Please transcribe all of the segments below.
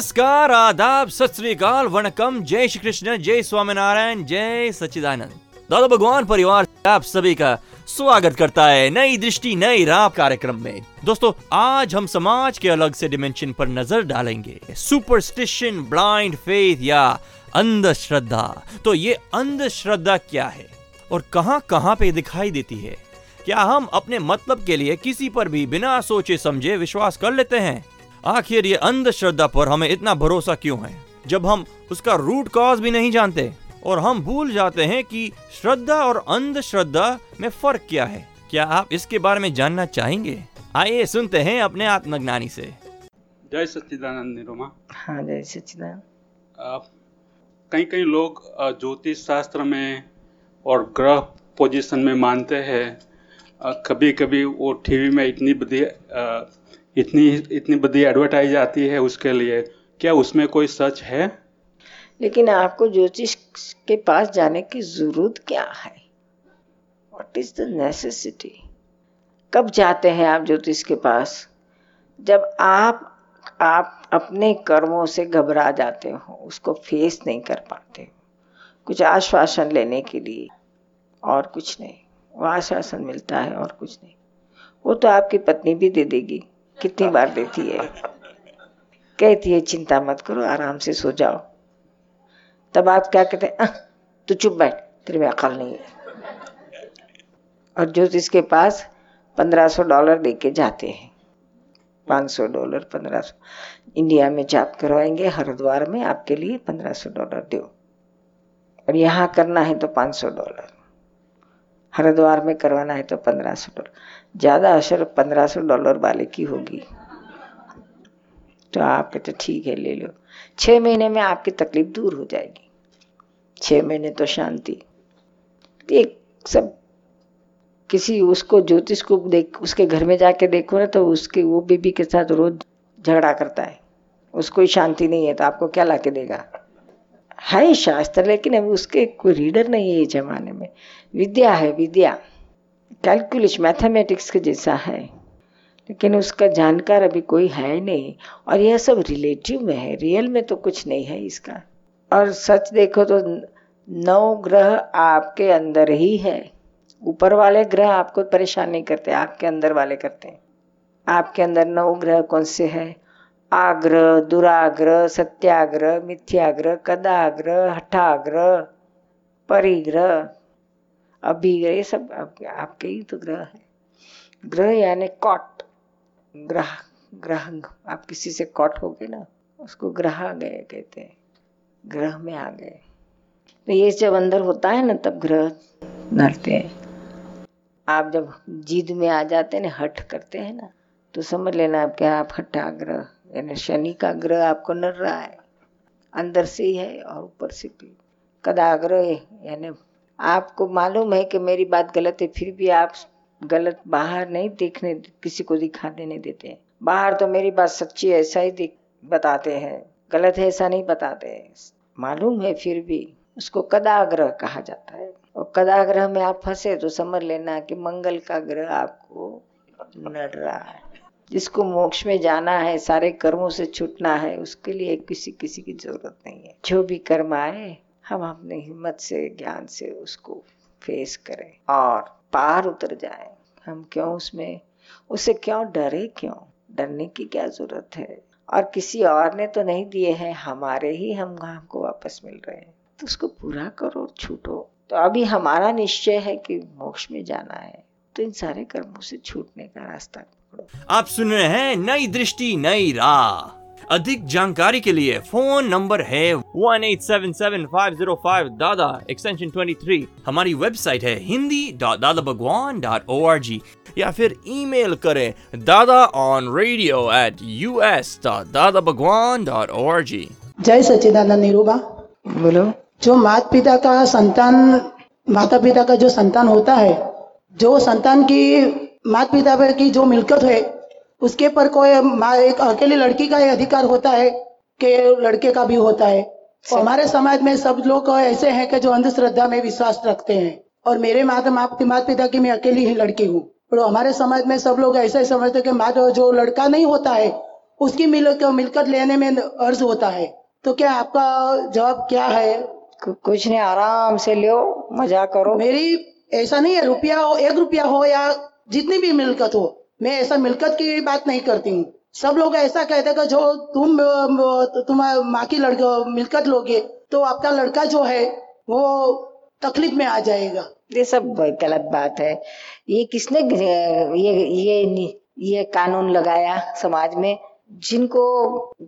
नमस्कार, आदाब, सत वणकम। जय श्री कृष्ण, जय स्वामीनारायण, जय सच्चिदानंद। दादा भगवान परिवार आप सभी का स्वागत करता है नई दृष्टि, नई राह कार्यक्रम में। दोस्तों, आज हम समाज के अलग से डिमेंशन पर नज़र डालेंगे। सुपरस्टिशन ब्लाइंड फेथ या अंधश्रद्धा। तो ये अंधश्रद्धा क्या है? और कहाँ कहाँ पे दिखाई देती है? क्या हम अपने मतलब के लिए किसी पर भी बिना सोचे समझे विश्वास कर लेते हैं? आखिर ये अंधश्रद्धा पर हमें इतना भरोसा क्यों है? जब हम उसका रूट कॉज भी नहीं जानते और हम भूल जाते हैं कि श्रद्धा और अंधश्रद्धा में फ़र्क क्या है क्या आप इसके बारे में जानना चाहेंगे? आइए सुनते हैं अपने आत्मज्ञानी से। जय सच्चिदानंद निरुमा। हाँ जय सच्चिदानंद। कई कई लोग ज्योतिष शास्त्र में और ग्रह पोजीशन में मानते हैं। कभी कभी वो टीवी में इतनी बड़ी इतनी इतनी बड़ी एडवर्टाइज आती है उसके लिए। क्या उसमें कोई सच है? लेकिन आपको ज्योतिष के पास जाने की ज़रूरत क्या है? व्हाट इज़ द नेसेसिटी कब जाते हैं आप ज्योतिष के पास? जब आप आप अपने कर्मों से घबरा जाते हो, उसको फेस नहीं कर पाते हो। कुछ आश्वासन लेने के लिए और कुछ नहीं। वो आश्वासन मिलता है और कुछ नहीं। वो तो आपकी पत्नी भी दे देगी। कितनी बार देती है? कहती है, चिंता मत करो, आराम से सो जाओ। तब आप क्या कहते हैं? तू चुप बैठ, तेरे में अकल नहीं है। और जो के पास पंद्रह सौ डॉलर दे के जाते हैं। पाँच सौ डॉलर, पंद्रह सौ। इंडिया में जाप करवाएँगे, हरिद्वार में आपके लिए पंद्रह सौ डॉलर दो। और यहाँ करना है तो पाँच सौ डॉलर। हरिद्वार में करवाना है तो पंद्रह सौ डॉलर। ज़्यादा असर पंद्रह सौ डॉलर वाले की होगी। तो आप कहते, ठीक है, ले लो। छः महीने में आपकी तकलीफ़ दूर हो जाएगी। छः महीने तो शांति। एक सब किसी उसको ज्योतिष को देख, उसके घर में जाके देखो ना तो उसके, वो बीबी के साथ रोज झगड़ा करता है। उसको ही शांति नहीं है तो आपको क्या ला के देगा? है शास्त्र, लेकिन अभी उसके कोई रीडर नहीं है जमाने में। विद्या है, विद्या। कैलकुलेश मैथमेटिक्स के जैसा है। लेकिन उसका जानकार अभी कोई है नहीं। और यह सब रिलेटिव में है रियल में तो कुछ नहीं है इसका। और सच देखो तो नौ ग्रह आपके अंदर ही है। ऊपर वाले ग्रह आपको परेशान नहीं करते आपके अंदर वाले करते हैं। आपके अंदर नौ ग्रह कौन से है? आग्रह दुराग्रह सत्याग्रह मिथ्याग्रह कदाग्रह हठाग्रह परिग्रह अभिग्रह ये सब आपके, आपके ही तो ग्रह है। ग्रह यानी कॉट ग्रह ग्रह आप किसी से कॉट हो गए ना उसको ग्रह आ गए कहते हैं। ग्रह में आ गए। तो ये जब अंदर होता है ना तब ग्रह नड़ते हैं। आप जब जिद में आ जाते हैं ना हठ करते हैं ना तो समझ लेना आप क्या आप हठा ग्रह यानी शनि का ग्रह आपको नर रहा है, अंदर से ही है और ऊपर से भी। कदाग्रह यानी आपको मालूम है कि मेरी बात गलत है, फिर भी आप गलत बाहर नहीं देखने, किसी को दिखा देने देते हैं। बाहर तो मेरी बात सच्ची है, ऐसा ही बताते हैं। गलत है, ऐसा नहीं बताते मालूम है फिर भी, उसको कदाग्रह कहा जाता है। और कदाग्रह में आप फंसे तो समझ लेना कि मंगल का ग्रह आपको नड़ रहा है। जिसको मोक्ष में जाना है, सारे कर्मों से छूटना है, उसके लिए किसी किसी की ज़रूरत नहीं है। जो भी कर्म आए, हम अपने हिम्मत से, ज्ञान से उसको फेस करें और पार उतर जाए। हम क्यों उसमें? उसे क्यों डरे क्यों? डरने की क्या ज़रूरत है? और किसी और ने तो नहीं दिए हैं, हमारे ही हम हमको वापस मिल रहे हैं। तो उसको पूरा करो, छूटो। तो अभी हमारा निश्चय है कि मोक्ष में जाना है। तो इन सारे कर्मों से छूटने का रास्ता पकड़ो। आप सुन रहे हैं नई दृष्टि नई राह। अधिक जानकारी के लिए फ़ोन नंबर है one eight seven seven five zero five Dada extension twenty three हमारी वेबसाइट है Hindi dot Dada Bhagwan dot O R G या फिर ईमेल करें Dada on radio at U S dot Dada Bhagwan dot O R G जय सच्चिदानंद निरूबा। बोलो। जो माता पिता का संतान माता पिता का जो संतान होता है जो संतान की माता पिता की जो मिल्कत है उसके पर कोई माँ एक अकेली लड़की का ही अधिकार होता है कि लड़के का भी होता है। और हमारे समाज में सब लोग ऐसे हैं कि जो अंधश्रद्धा में विश्वास रखते हैं। और मेरे माता माता माता पिता की मैं अकेली ही लड़की हूँ। और हमारे समाज में सब लोग ऐसे समझते कि माता जो लड़का नहीं होता है उसकी मिल मिल्कत लेने में अर्ज़ होता है। तो क्या आपका जवाब क्या है? कुछ नहीं आराम से लो मज़ा करो। मेरी ऐसा नहीं है रुपया हो एक रुपया हो या जितनी भी मिलकत हो मैं ऐसा मिलकत की बात नहीं करती हूँ। सब लोग ऐसा कहते जो तुम अ, तुम माँ की लड़का मिलकत लोगे तो आपका लड़का जो है वो तकलीफ़ में आ जाएगा। ये सब गलत बात है। ये किसने ये ये ये कानून लगाया समाज में? जिनको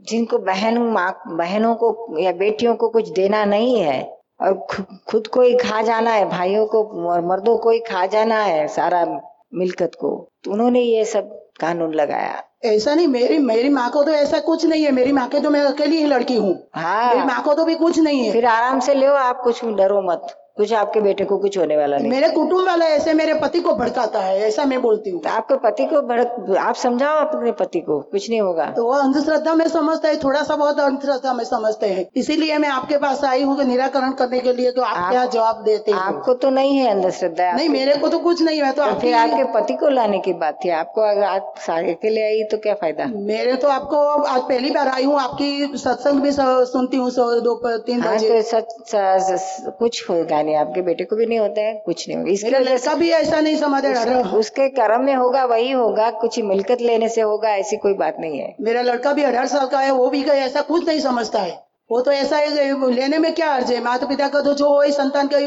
जिनको बहन माँ बहनों को या बेटियों को कुछ देना नहीं है। और खुद को ही खा जाना है भाइयों को और मर्दों को ही खा जाना है सारा मिलकत को। तो उन्होंने ये सब कानून लगाया। ऐसा नहीं मेरी मेरी माँ को तो ऐसा कुछ नहीं है। मेरी माँ के तो मैं अकेली ही लड़की हूँ। हाँ। मेरी माँ को तो भी कुछ नहीं है। फिर आराम से ले आप कुछ डरो मत। कुछ आपके बेटे को कुछ होने वाला नहीं। मेरे कुटुंब वाला ऐसे मेरे पति को भड़काता है ऐसा मैं बोलती हूँ। तो आपके पति को भड़क आप समझाओ अपने पति को कुछ नहीं होगा। तो वो अंधश्रद्धा में समझते हैं थोड़ा सा बहुत अंधश्रद्धा में समझते हैं। इसीलिए मैं आपके पास आई हूँ निराकरण करने के लिए तो आप, आप- क्या जवाब देते हैं? आपको तो नहीं है अंधश्रद्धा नहीं मेरे को तो कुछ नहीं है तो तो फिर आपके पति को लाने की बात थी। आपको अगर आप सारे के लिए आई तो क्या फ़ायदा? मेरे तो आपको आज पहली बार आई हूँ आपकी सत्संग भी सुनती हूँ सो- दो तीन हाँ बजे। तो सच कुछ होगा नहीं आपके बेटे को भी नहीं होता है कुछ नहीं होगा। इसके लड़का भी ऐसा नहीं समझ रहा। उसके कर्म में होगा वही होगा कुछ मिलकत लेने से होगा ऐसी कोई बात नहीं है। मेरा लड़का भी अठारह साल का है वो भी कहीं ऐसा कुछ नहीं समझता है। वो तो ऐसा है लेने में क्या अर्ज़ है? माता पिता का तो जो हो संतान का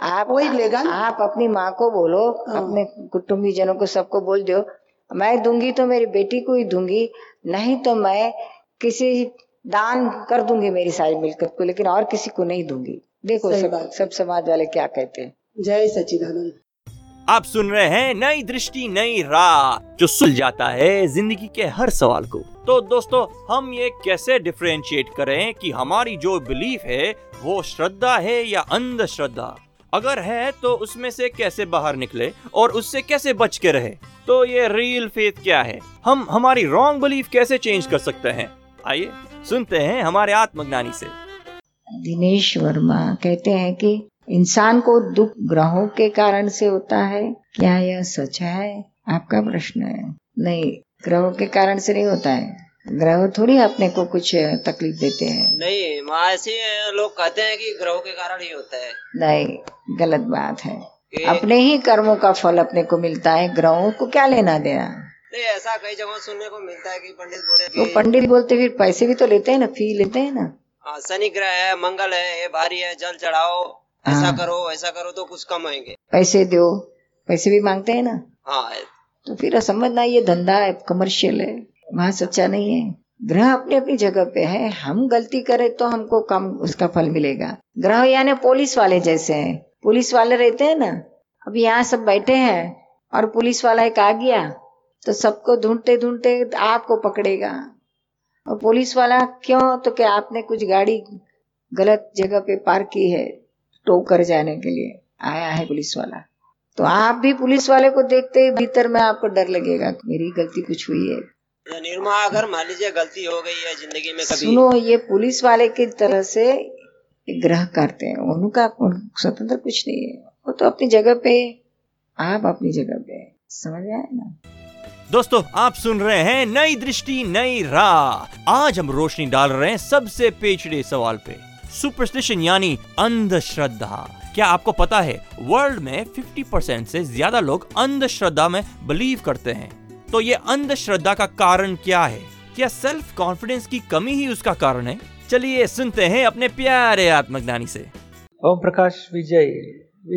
आप वही लेगा आप अपनी माँ को बोलो हाँ। अपने कुटुंबी जनों को सबको बोल दो मैं दूँगी तो मेरी बेटी को ही दूँगी नहीं तो मैं किसी दान कर दूँगी मेरी सारी मिलकत को लेकिन और किसी को नहीं दूँगी। देखो सब बात सब समाज वाले क्या कहते हैं। जय सच्चिदानंद। आप सुन रहे हैं नई दृष्टि नई राह जो सुल जाता है ज़िंदगी के हर सवाल को। तो दोस्तों हम ये कैसे डिफरेंशिएट करें कि हमारी जो बिलीफ है वो श्रद्धा है या अंधश्रद्धा? अगर है तो उसमें से कैसे बाहर निकले और उससे कैसे बच के रहे? तो ये रियल फेथ क्या है? हम हमारी रॉन्ग बिलीफ कैसे चेंज कर सकते हैं? आइए सुनते हैं हमारे आत्मज्ञानी से। दिनेश वर्मा कहते हैं कि इंसान को दुख ग्रहों के कारण से होता है। क्या यह सच है? आपका प्रश्न है। नहीं ग्रहों के कारण से नहीं होता है। ग्रह थोड़ी अपने को कुछ तकलीफ़ देते हैं। नहीं माँ ऐसे लोग कहते हैं कि ग्रहों के कारण ही होता है। नहीं गलत बात है। अपने ही कर्मों का फल अपने को मिलता है। ग्रहों को क्या लेना देना? नहीं ऐसा कई जगह सुनने को मिलता है कि पंडित बोलते तो पंडित बोलते फिर पैसे भी तो लेते हैं ना फ़ी लेते हैं ना। शनि ग्रह है मंगल है ये भारी है जल चढ़ाओ ऐसा हाँ। करो ऐसा करो तो कुछ कम आएँगे पैसे दो पैसे भी मांगते हैं ना? हाँ। तो फिर समझना ये धंधा है कमर्शियल है वहाँ सच्चा नहीं है। ग्रह अपनी अपनी जगह पे है हम गलती करें तो हमको कम उसका फल मिलेगा। ग्रह यानी पुलिस वाले जैसे हैं। पुलिस वाले रहते हैं ना अब यहाँ सब बैठे हैं और पुलिस वाला एक आ गया तो सबको ढूंढते ढूंढते आपको पकड़ेगा। और पुलिस वाला क्यों? तो क्या आपने कुछ गाड़ी गलत जगह पे पार्क की है टो कर जाने के लिए? आया है पुलिस वाला। तो आप भी पुलिस वाले को देखते ही भीतर में आपको डर लगेगा कि मेरी गलती कुछ हुई है। निर्मा अगर मान लीजिए गलती हो गई है ज़िंदगी में कभी। सुनो ये पुलिस वाले की तरह से ग्रह करते हैं। उनका स्वतंत्र कुछ नहीं है। वो तो अपनी जगह पे आप अपनी जगह पे समझ आए ना? दोस्तों, आप सुन रहे हैं नई दृष्टि, नई राह। आज हम रोशनी डाल रहे हैं सबसे पेचड़े सवाल पे। सुपरस्टिशन यानी अंधश्रद्धा। क्या आपको पता है वर्ल्ड में 50% से ज़्यादा लोग अंधश्रद्धा में बिलीव करते हैं? तो ये अंधश्रद्धा का कारण क्या है? क्या सेल्फ कॉन्फिडेंस की कमी ही उसका कारण है? चलिए सुनते हैं अपने प्यारे आत्मज्ञानी से। ओम प्रकाश विजय,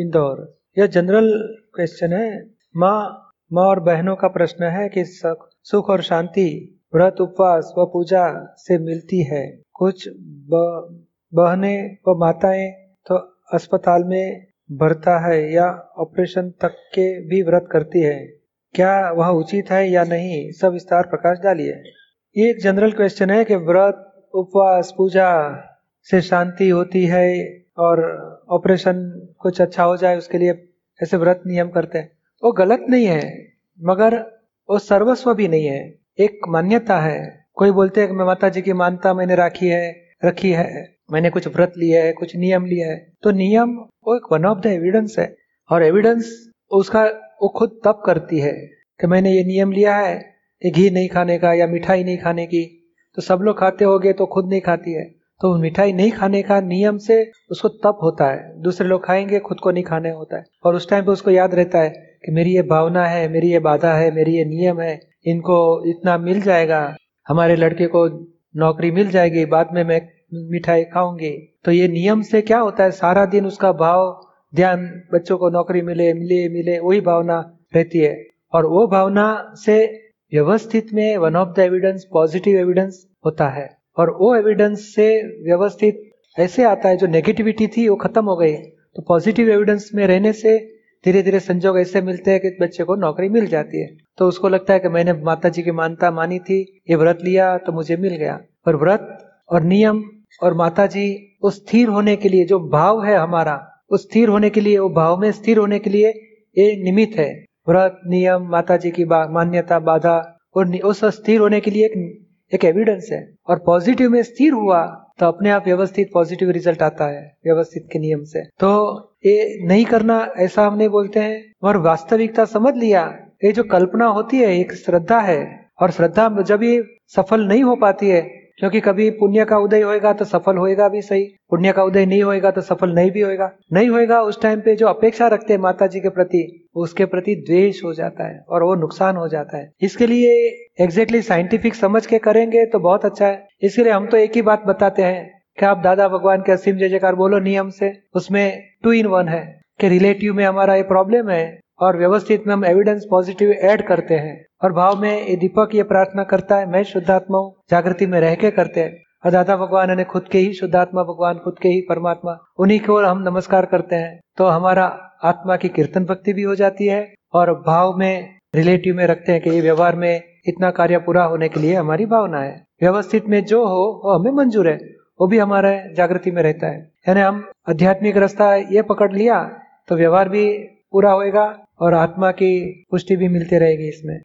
इंदौर। यह जनरल क्वेश्चन है। माँ माँ और बहनों का प्रश्न है कि सुख और शांति, व्रत, उपवास व पूजा से मिलती है। कुछ बहने व माताएँ तो अस्पताल में भरता है या ऑपरेशन तक के भी व्रत करती है। क्या वह उचित है या नहीं, सब विस्तार प्रकाश डालिए। ये एक जनरल क्वेश्चन है कि व्रत, उपवास, पूजा से शांति होती है और ऑपरेशन कुछ अच्छा हो जाए, उसके लिए ऐसे व्रत नियम करते हैं। वो गलत नहीं है, मगर वो सर्वस्व भी नहीं है। एक मान्यता है। कोई बोलते हैं कि मैं माता जी की मानता मैंने राखी है, रखी है, मैंने कुछ व्रत लिया है, कुछ नियम लिया है। तो नियम वो एक वन ऑफ़ द एविडेंस है। और एविडेंस उसका, वो खुद तब करती है कि मैंने ये नियम लिया है कि घी नहीं खाने का या मिठाई नहीं खाने की। तो सब लोग खाते होंगे तो खुद नहीं खाती है। तो मिठाई नहीं खाने का नियम से उसको तप होता है। दूसरे लोग खाएँगे, खुद को नहीं खाने होता है। और उस टाइम पे उसको याद रहता है कि मेरी ये भावना है, मेरी ये बाधा है, मेरी ये नियम है, इनको इतना मिल जाएगा, हमारे लड़के को नौकरी मिल जाएगी, बाद में मैं मिठाई खाऊँगी। तो ये नियम से क्या होता है? सारा दिन उसका भाव, ध्यान, बच्चों को नौकरी मिले मिले मिले, वही भावना रहती है। और वो भावना से व्यवस्थित में one of the evidence positive evidence होता है। और वो एविडेंस से व्यवस्थित ऐसे आता है जो नेगेटिविटी थी, वो खत्म हो गई। तो पॉजिटिव एविडेंस में रहने से धीरे धीरे संजोग ऐसे मिलते हैं कि बच्चे को नौकरी मिल जाती है। तो उसको लगता है कि मैंने माता जी की मानता मानी थी, ये व्रत लिया तो मुझे मिल गया। पर व्रत और नियम और माता जी उस स्थिर होने के लिए जो भाव है हमारा, उस स्थिर होने के लिए, वो भाव में स्थिर होने के लिए ये निमित्त है। व्रत, नियम माता जी की मान्यता, बाधा, और उस स्थिर होने के लिए एक एक एविडेंस है। और पॉजिटिव में स्थिर हुआ तो अपने आप व्यवस्थित पॉजिटिव रिज़ल्ट आता है, व्यवस्थित के नियम से। तो ये नहीं करना, ऐसा हम नहीं बोलते हैं। और वास्तविकता समझ लिया, ये जो कल्पना होती है, एक श्रद्धा है। और श्रद्धा जब ये सफल नहीं हो पाती है, क्योंकि कभी पुण्य का उदय होएगा तो सफल होएगा भी सही, पुण्य का उदय नहीं होएगा तो सफल नहीं भी होएगा। नहीं होएगा उस टाइम पे जो अपेक्षा रखते हैं माता जी के प्रति, उसके प्रति द्वेष हो जाता है और वो नुकसान हो जाता है। इसके लिए एग्जैक्टली साइंटिफिक समझ के करेंगे तो बहुत अच्छा है। इसलिए हम तो एक ही बात बताते हैं कि आप दादा भगवान के असीम जय जयकार बोलो नियम से, उसमें टू इन वन है, कि रिलेटिव में हमारा ये प्रॉब्लम है और व्यवस्थित में हम एविडेंस पॉजिटिव ऐड करते हैं। और भाव में ये दीपक ये प्रार्थना करता है, मैं शुद्धात्मा हूँ, जागृति में रह के करते हैं। और दादा भगवान ने खुद के ही शुद्धात्मा, भगवान खुद के ही परमात्मा, उन्हीं को हम नमस्कार करते हैं। तो हमारा आत्मा की कीर्तन भक्ति भी हो जाती है और भाव में रिलेटिव में रखते हैं कि ये व्यवहार में इतना कार्य पूरा होने के लिए हमारी भावना है। व्यवस्थित में जो हो, वो हमें मंजूर है, वो भी हमारे जागृति में रहता है। यानी हम आध्यात्मिक रास्ता ये पकड़ लिया तो व्यवहार भी पूरा होएगा और आत्मा की पुष्टि भी मिलती रहेगी इसमें।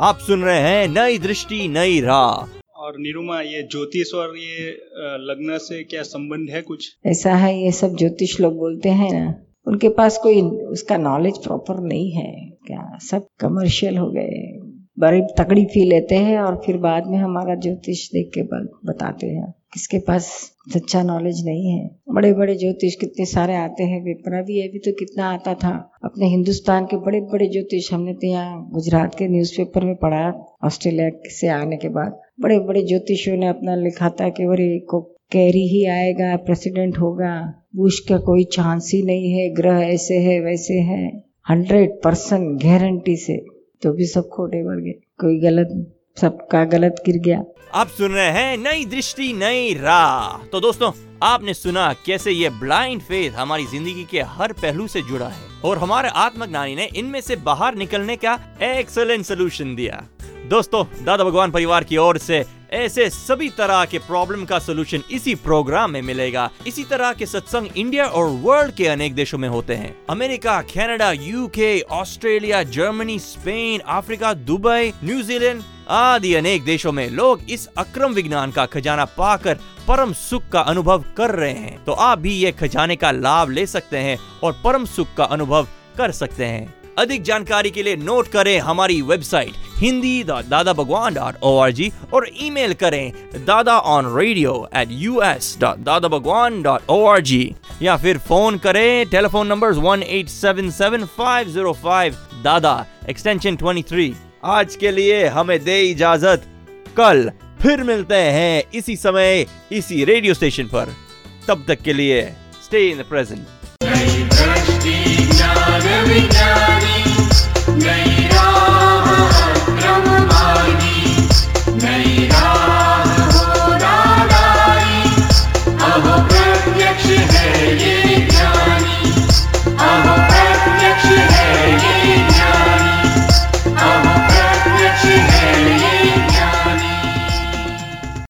आप सुन रहे हैं नई दृष्टि नई राह। और निरुमा ये ज्योतिष और ये लग्न से क्या संबंध है कुछ? ऐसा है ये सब ज्योतिष लोग बोलते हैं ना। उनके पास कोई उसका नॉलेज प्रॉपर नहीं है क्या? सब कमर्शियल हो गए। बड़ी तकड़ी फ़ी लेते हैं और फिर बाद में हमारा ज्योतिष देख के बताते हैं। किसके पास सच्चा नॉलेज नहीं है। बड़े बड़े ज्योतिष कितने सारे आते हैं पेपर अभी अभी तो कितना आता था। अपने हिंदुस्तान के बड़े बड़े ज्योतिष हमने तो यहाँ गुजरात के न्यूज़पेपर में पढ़ा ऑस्ट्रेलिया से आने के बाद। बड़े बड़े ज्योतिषियों ने अपना लिखा था कि अरे को कैरी ही आएगा प्रेसिडेंट होगा बुश का कोई चांस ही नहीं है, ग्रह ऐसे है, वैसे है। हंड्रेड परसेंट गारंटी से। तो भी सब खोटे बढ़ गए, कोई गलत, सबका गलत गिर गया। आप सुन रहे हैं नई दृष्टि, नई राह। तो दोस्तों, आपने सुना कैसे ये ब्लाइंड फेथ हमारी ज़िंदगी के हर पहलू से जुड़ा है और हमारे आत्मज्ञानी ने इनमें से बाहर निकलने का एक्सलेंट सोल्यूशन दिया। दोस्तों, दादा भगवान परिवार की ओर से ऐसे सभी तरह के प्रॉब्लम का सोल्यूशन इसी प्रोग्राम में मिलेगा। इसी तरह के सत्संग इंडिया और वर्ल्ड के अनेक देशों में होते हैं। America Canada, UK Australia Germany Spain Africa Dubai New Zealand आदि अनेक देशों में लोग इस अक्रम विज्ञान का खजाना पाकर परम सुख का अनुभव कर रहे हैं। तो आप भी ये खजाने का लाभ ले सकते हैं और परम सुख का अनुभव कर सकते हैं। अधिक जानकारी के लिए नोट करें हमारी वेबसाइट हिंदी दादा Bhagwan dot O R G और ईमेल करें Dada on radio at U S dot Dada Bhagwan dot O R G या फिर फ़ोन करें telephone number one eight seven seven five zero five Dada extension twenty three आज के लिए हमें दे इजाज़त कल फिर मिलते हैं इसी समय इसी रेडियो स्टेशन पर तब तक के लिए स्टे इन द प्रेजेंट